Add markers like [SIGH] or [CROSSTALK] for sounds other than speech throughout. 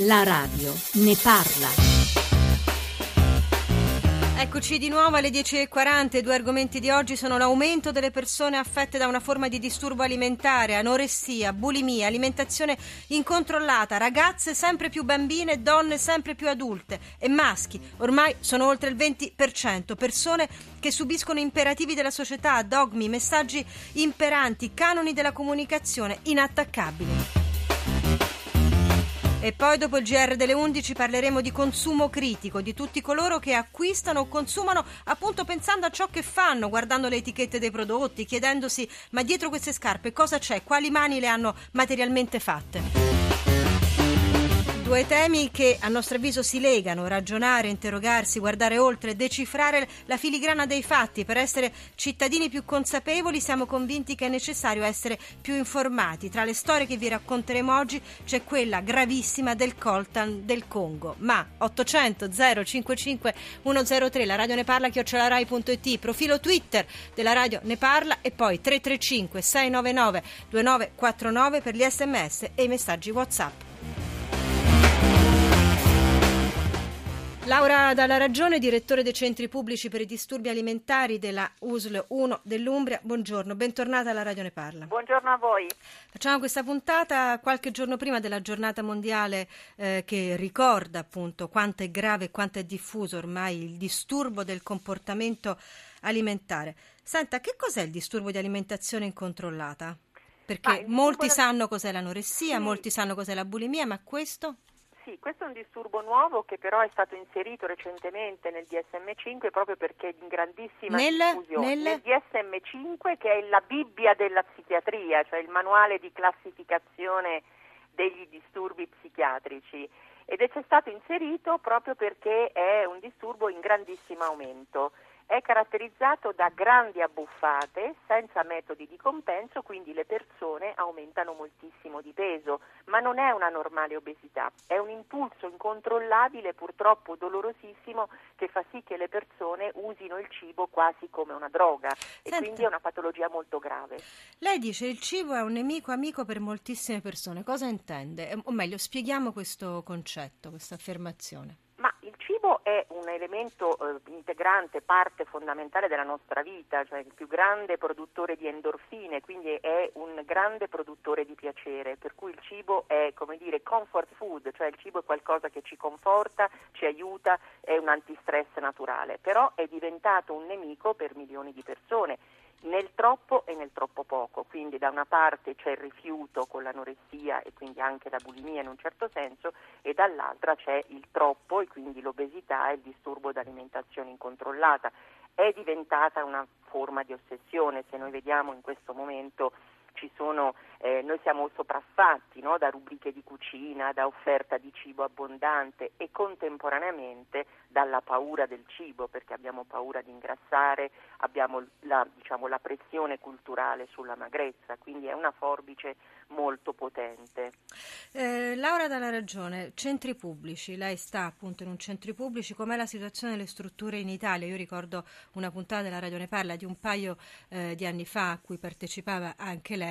La radio ne parla. Eccoci di nuovo alle 10.40. I due argomenti di oggi sono l'aumento delle persone affette da una forma di disturbo alimentare, anoressia, bulimia, alimentazione incontrollata, ragazze sempre più bambine, donne sempre più adulte e maschi. Ormai sono oltre il 20%. Persone che subiscono imperativi della società, dogmi, messaggi imperanti, canoni della comunicazione inattaccabili. E poi dopo il GR delle 11 parleremo di consumo critico, di tutti coloro che acquistano o consumano appunto pensando a ciò che fanno, guardando le etichette dei prodotti, chiedendosi ma dietro queste scarpe cosa c'è, quali mani le hanno materialmente fatte. Due temi che a nostro avviso si legano, ragionare, interrogarsi, guardare oltre, decifrare la filigrana dei fatti. Per essere cittadini più consapevoli siamo convinti che è necessario essere più informati. Tra le storie che vi racconteremo oggi c'è quella gravissima del coltan del Congo. Ma 800 055 103, la radio ne parla, chiocciolarai.it, profilo Twitter della radio ne parla e poi 335 699 2949 per gli sms e i messaggi WhatsApp. Laura Dalla Ragione, direttore dei centri pubblici per i disturbi alimentari della USL 1 dell'Umbria, buongiorno, bentornata alla Radio Ne Parla. Buongiorno a voi. Facciamo questa puntata qualche giorno prima della giornata mondiale eh, che ricorda appunto quanto è grave e quanto è diffuso ormai il disturbo del comportamento alimentare. Senta, che cos'è il disturbo di alimentazione incontrollata? Perché molti sanno cos'è l'anoressia, sì. molti sanno cos'è la bulimia, ma questo? Sì, questo è un disturbo nuovo che però è stato inserito recentemente nel DSM5 proprio perché è in grandissima nel, diffusione. Nel... nel DSM5 che è la Bibbia della psichiatria, cioè il manuale di classificazione degli disturbi psichiatrici ed è stato inserito proprio perché è un disturbo in grandissimo aumento è caratterizzato da grandi abbuffate senza metodi di compenso, quindi le persone aumentano moltissimo di peso, ma non è una normale obesità, è un impulso incontrollabile, purtroppo dolorosissimo, che fa sì che le persone usino il cibo quasi come una droga. E Senta, quindi è una patologia molto grave. Lei dice il cibo è un nemico amico per moltissime persone, cosa intende? O meglio, spieghiamo questo concetto, questa affermazione cibo è un elemento eh, integrante, parte fondamentale della nostra vita, cioè il più grande produttore di endorfine, quindi è un grande produttore di piacere, per cui il cibo è come dire comfort food, cioè il cibo è qualcosa che ci conforta, ci aiuta, è un antistress naturale, però è diventato un nemico per milioni di persone nel troppo e nel troppo poco, quindi da una parte c'è il rifiuto con l'anoressia e quindi anche la bulimia in un certo senso e dall'altra c'è il troppo e quindi l'obesità e il disturbo d'alimentazione incontrollata. È diventata una forma di ossessione, se noi vediamo in questo momento sono, eh, noi siamo sopraffatti no, da rubriche di cucina, da offerta di cibo abbondante e contemporaneamente dalla paura del cibo, perché abbiamo paura di ingrassare, abbiamo la, diciamo, la pressione culturale sulla magrezza, quindi è una forbice molto potente. Eh, Laura dalla Ragione, centri pubblici, lei sta appunto in un centri pubblici, com'è la situazione delle strutture in Italia? Io ricordo una puntata della Radio Ne Parla di un paio eh, di anni fa a cui partecipava anche lei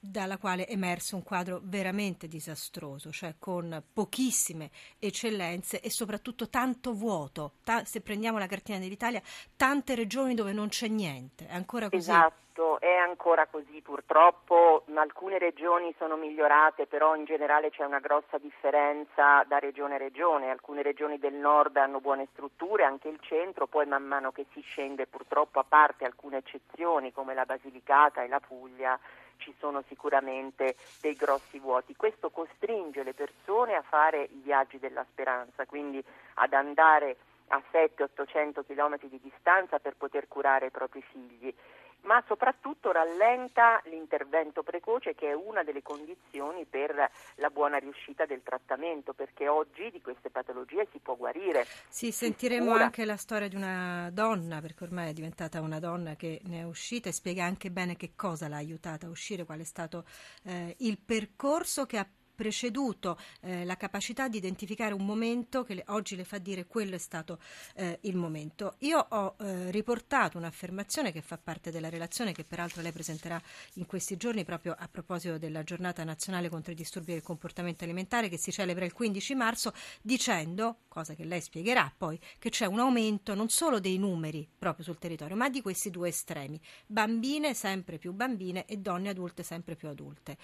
dalla quale è emerso un quadro veramente disastroso, cioè con pochissime eccellenze e soprattutto tanto vuoto. Ta- se prendiamo la cartina dell'Italia, tante regioni dove non c'è niente. È ancora così? Esatto, è ancora così purtroppo. Alcune regioni sono migliorate, però in generale c'è una grossa differenza da regione a regione. Alcune regioni del nord hanno buone strutture, anche il centro, poi man mano che si scende purtroppo a parte alcune eccezioni come la Basilicata e la Puglia ci sono sicuramente dei grossi vuoti. Questo costringe le persone a fare i viaggi della speranza, quindi ad andare a 700-800 km di distanza per poter curare i propri figli ma soprattutto rallenta l'intervento precoce che è una delle condizioni per la buona riuscita del trattamento, perché oggi di queste patologie si può guarire. Sì, sentiremo anche la storia di una donna, perché ormai è diventata una donna che ne è uscita e spiega anche bene che cosa l'ha aiutata a uscire, qual è stato eh, il percorso che ha preceduto eh, la capacità di identificare un momento che le, oggi le fa dire quello è stato eh, il momento. Io ho eh, riportato un'affermazione che fa parte della relazione che peraltro lei presenterà in questi giorni proprio a proposito della giornata nazionale contro i disturbi del comportamento alimentare che si celebra il 15 marzo dicendo, cosa che lei spiegherà poi, che c'è un aumento non solo dei numeri proprio sul territorio ma di questi due estremi, bambine sempre più bambine e donne adulte sempre più adulte.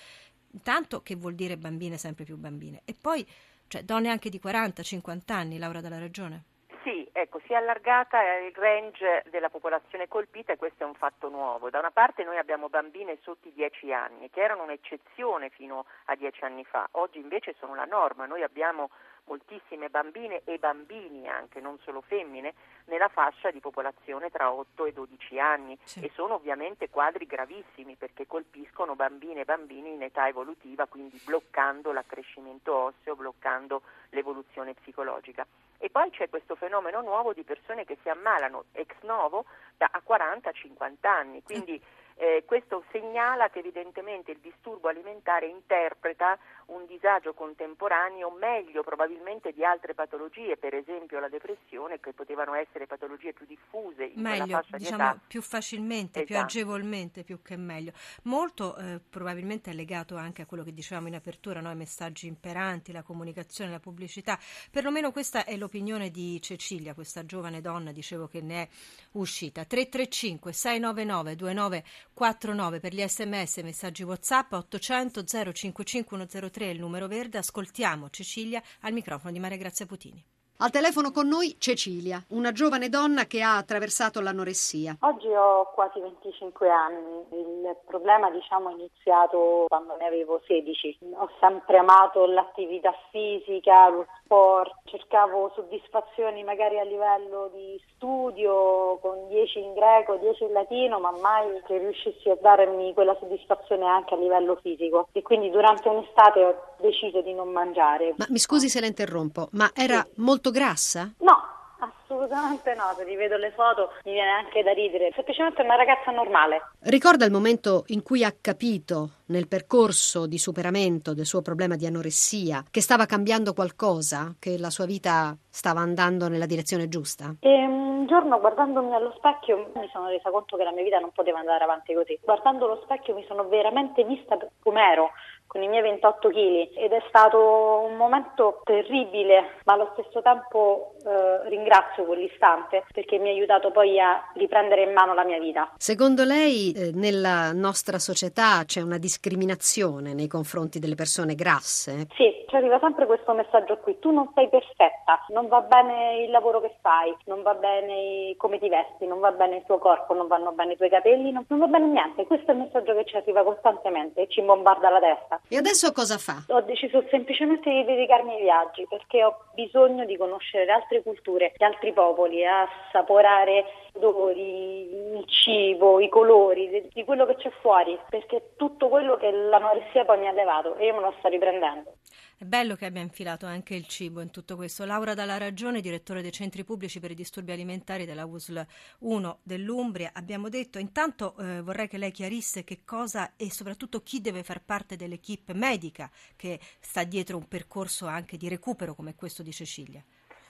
Intanto che vuol dire bambine sempre più bambine e poi cioè, donne anche di 40-50 anni, Laura dalla Ragione. Sì, ecco, si è allargata il range della popolazione colpita e questo è un fatto nuovo. Da una parte noi abbiamo bambine sotto i 10 anni, che erano un'eccezione fino a 10 anni fa, oggi invece sono la norma. Noi abbiamo moltissime bambine e bambini anche, non solo femmine, nella fascia di popolazione tra 8 e 12 anni sì. e sono ovviamente quadri gravissimi perché colpiscono bambine e bambini in età evolutiva, quindi bloccando l'accrescimento osseo, bloccando l'evoluzione psicologica. E poi c'è questo fenomeno nuovo di persone che si ammalano ex novo da 40-50 anni, quindi eh, questo segnala che evidentemente il disturbo alimentare interpreta un disagio contemporaneo meglio probabilmente di altre patologie, per esempio la depressione, che potevano essere patologie più diffuse in meglio, fascia diciamo, di età. più facilmente, esatto. più agevolmente, più che meglio. Molto eh, probabilmente è legato anche a quello che dicevamo in apertura, no? i messaggi imperanti, la comunicazione, la pubblicità. Perlomeno questa è l'opinione di Cecilia, questa giovane donna, dicevo che ne è uscita. 335 699 2949 per gli sms, messaggi WhatsApp 800 055 103 3 il numero verde. Ascoltiamo Cecilia al microfono di Maria Grazia Putini. Al telefono con noi Cecilia, una giovane donna che ha attraversato l'anoressia. Oggi ho quasi 25 anni, il problema diciamo è iniziato quando ne avevo 16. Ho sempre amato l'attività fisica, lo sport, cercavo soddisfazioni magari a livello di studio con 10 in greco, 10 in latino, ma mai che riuscissi a darmi quella soddisfazione anche a livello fisico. E quindi durante un'estate ho deciso di non mangiare. Ma mi scusi se la interrompo, ma era sì. molto molto grassa? No, assolutamente no, se rivedo le foto mi viene anche da ridere, semplicemente una ragazza normale. Ricorda il momento in cui ha capito nel percorso di superamento del suo problema di anoressia che stava cambiando qualcosa, che la sua vita stava andando nella direzione giusta? E un giorno guardandomi allo specchio mi sono resa conto che la mia vita non poteva andare avanti così. Guardando lo specchio mi sono veramente vista come ero con i miei 28 kg ed è stato un momento terribile, ma allo stesso tempo eh, ringrazio quell'istante perché mi ha aiutato poi a riprendere in mano la mia vita. Secondo lei eh, nella nostra società c'è una discriminazione nei confronti delle persone grasse? Sì, ci arriva sempre questo messaggio qui, tu non sei perfetta, non va bene il lavoro che fai, non va bene come ti vesti, non va bene il tuo corpo, non vanno bene i tuoi capelli, non, non va bene niente, questo è il messaggio che ci arriva costantemente e ci bombarda la testa. E adesso cosa fa? Ho deciso semplicemente di dedicarmi ai viaggi perché ho bisogno di conoscere le altre culture, gli altri popoli, assaporare i odori, il cibo, i colori, di, quello che c'è fuori, perché tutto quello che l'anoressia poi mi ha levato e io me lo sto riprendendo. È bello che abbia infilato anche il cibo in tutto questo. Laura Dalla Ragione, direttore dei centri pubblici per i disturbi alimentari della USL 1 dell'Umbria. Abbiamo detto, intanto eh, vorrei che lei chiarisse che cosa e soprattutto chi deve far parte dell'equipe medica che sta dietro un percorso anche di recupero come questo di Cecilia.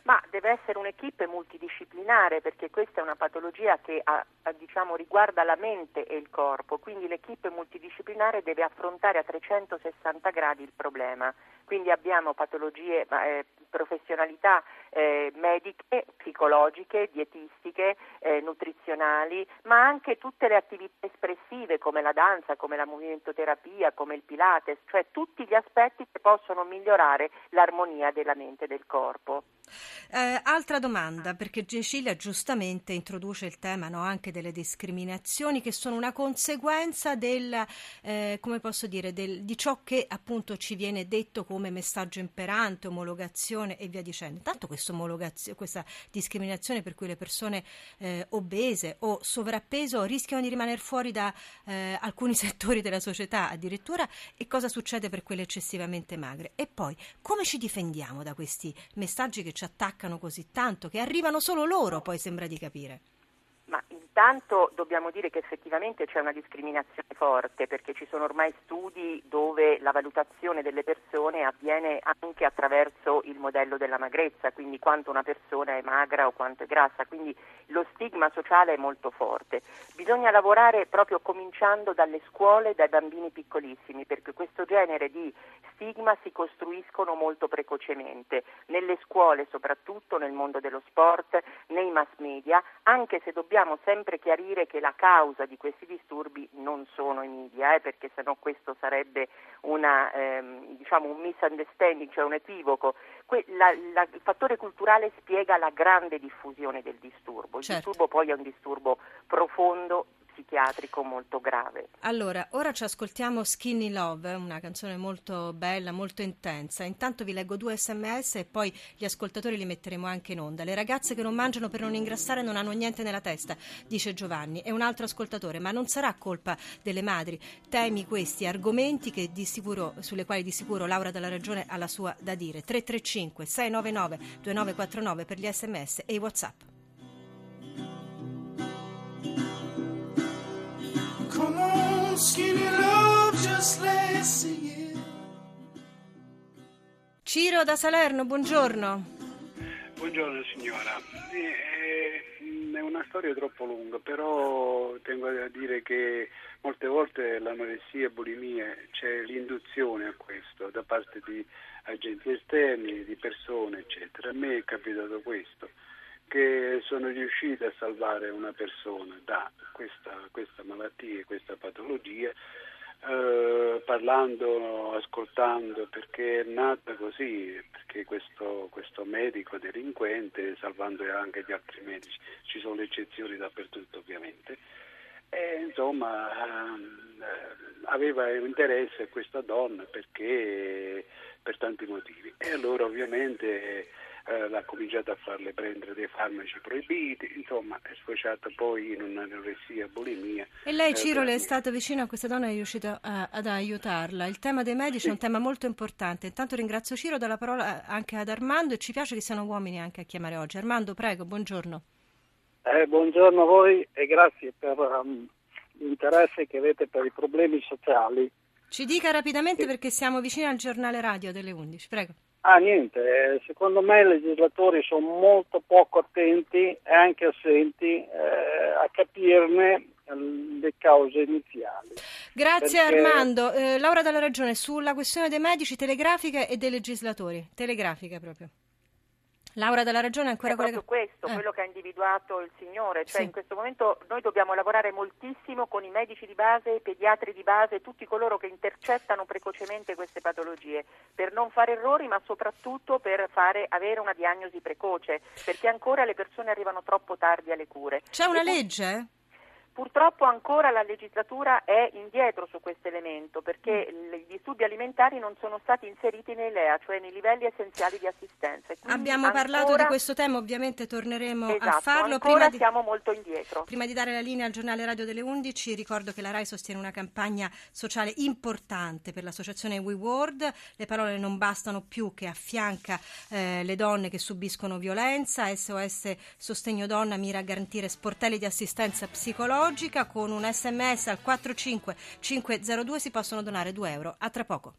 Ma deve essere un'equipe multidisciplinare perché questa è una patologia che ha, diciamo, riguarda la mente e il corpo, quindi l'equipe multidisciplinare deve affrontare a 360 gradi il problema. Quindi abbiamo patologie, eh, professionalità eh, mediche, psicologiche, dietistiche, eh, nutrizionali, ma anche tutte le attività espressive come la danza, come la movimentoterapia, come il Pilates, cioè tutti gli aspetti che possono migliorare l'armonia della mente e del corpo. Eh, altra domanda, perché Cecilia giustamente introduce il tema no, anche delle discriminazioni che sono una conseguenza del, eh, dire, del, di ciò che appunto ci viene detto come messaggio imperante, omologazione e via dicendo. Tanto questa discriminazione per cui le persone eh, obese o sovrappeso rischiano di rimanere fuori da eh, alcuni [LAUGHS] settori della società addirittura e cosa succede per quelle eccessivamente magre. E poi come ci difendiamo da questi messaggi che ci attaccano così tanto, che arrivano solo loro, poi sembra di capire. Intanto dobbiamo dire che effettivamente c'è una discriminazione forte perché ci sono ormai studi dove la valutazione delle persone avviene anche attraverso il modello della magrezza, quindi quanto una persona è magra o quanto è grassa, quindi lo stigma sociale è molto forte. Bisogna lavorare proprio cominciando dalle scuole, dai bambini piccolissimi, perché questo genere di stigma si costruiscono molto precocemente, nelle scuole soprattutto, nel mondo dello sport, nei mass media, anche se dobbiamo sempre chiarire che la causa di questi disturbi non sono i media, eh, perché sennò questo sarebbe una, ehm, diciamo un misunderstanding, cioè un equivoco. Que- la, la, il fattore culturale spiega la grande diffusione del disturbo. Il certo. disturbo poi è un disturbo profondo psichiatrico molto grave. Allora, ora ci ascoltiamo Skinny Love, una canzone molto bella, molto intensa. Intanto vi leggo due sms e poi gli ascoltatori li metteremo anche in onda. Le ragazze che non mangiano per non ingrassare non hanno niente nella testa, dice Giovanni. E un altro ascoltatore, ma non sarà colpa delle madri. Temi questi argomenti sicuro, sulle quali di sicuro Laura della Ragione ha la sua da dire. 335 699 2949 per gli sms e i whatsapp. Ciro da Salerno, buongiorno. Buongiorno signora, Eh, è una storia troppo lunga, però tengo a dire che molte volte l'anoressia e bulimia c'è l'induzione a questo da parte di agenti esterni, di persone, eccetera. A me è capitato questo, che sono riuscito a salvare una persona da questa, questa malattia, questa patologia, eh, parlando, ascoltando, perché è nata così, perché questo, questo medico delinquente, salvando anche gli altri medici, ci sono eccezioni dappertutto ovviamente, e, insomma ehm, eh, aveva interesse a questa donna perché per tanti motivi. E allora ovviamente eh, l'ha cominciato a farle prendere dei farmaci proibiti, insomma è sfociata poi in un'anoressia, bulimia. E lei, Eh, Ciro, le è stato vicino a questa donna e è riuscito a- ad aiutarla. Il tema dei medici è un tema molto importante. Intanto ringrazio Ciro, do la parola anche ad Armando e ci piace che siano uomini anche a chiamare oggi. Armando, prego, buongiorno. Eh, buongiorno a voi e grazie per um, l'interesse che avete per i problemi sociali. Ci dica rapidamente perché siamo vicini al giornale radio delle 11, prego. Ah, niente, eh, secondo me i legislatori sono molto poco attenti e anche assenti eh, a capirne eh, le cause iniziali. Grazie Perché- Armando. Eh, Laura dalla Ragione, sulla questione dei medici, telegrafiche e dei legislatori. Telegrafiche proprio. Laura dalla Ragione, ancora è proprio che- questo, Eh. quello che ha individuato il Signore, cioè Sì. in questo momento noi dobbiamo lavorare moltissimo con i medici di base, i pediatri di base, tutti coloro che intercettano precocemente queste patologie, per non fare errori ma soprattutto per fare, avere una diagnosi precoce, perché ancora le persone arrivano troppo tardi alle cure. C'è una E legge? Purtroppo ancora la legislatura è indietro su questo elemento perché Mm. l- i disturbi alimentari non sono stati inseriti nei LEA, cioè nei livelli essenziali di assistenza. Abbiamo parlato ancora- di questo tema, ovviamente torneremo a Esatto, farlo. ancora Prima di... siamo molto indietro. Prima di dare la linea al giornale radio delle 11, ricordo che la RAI sostiene una campagna sociale importante per l'associazione WeWorld. Le parole non bastano più che affianca eh, le donne che subiscono violenza. SOS Sostegno Donna mira a garantire sportelli di assistenza psicologica. Con un sms al 45502 si possono donare 2 euro. A tra poco.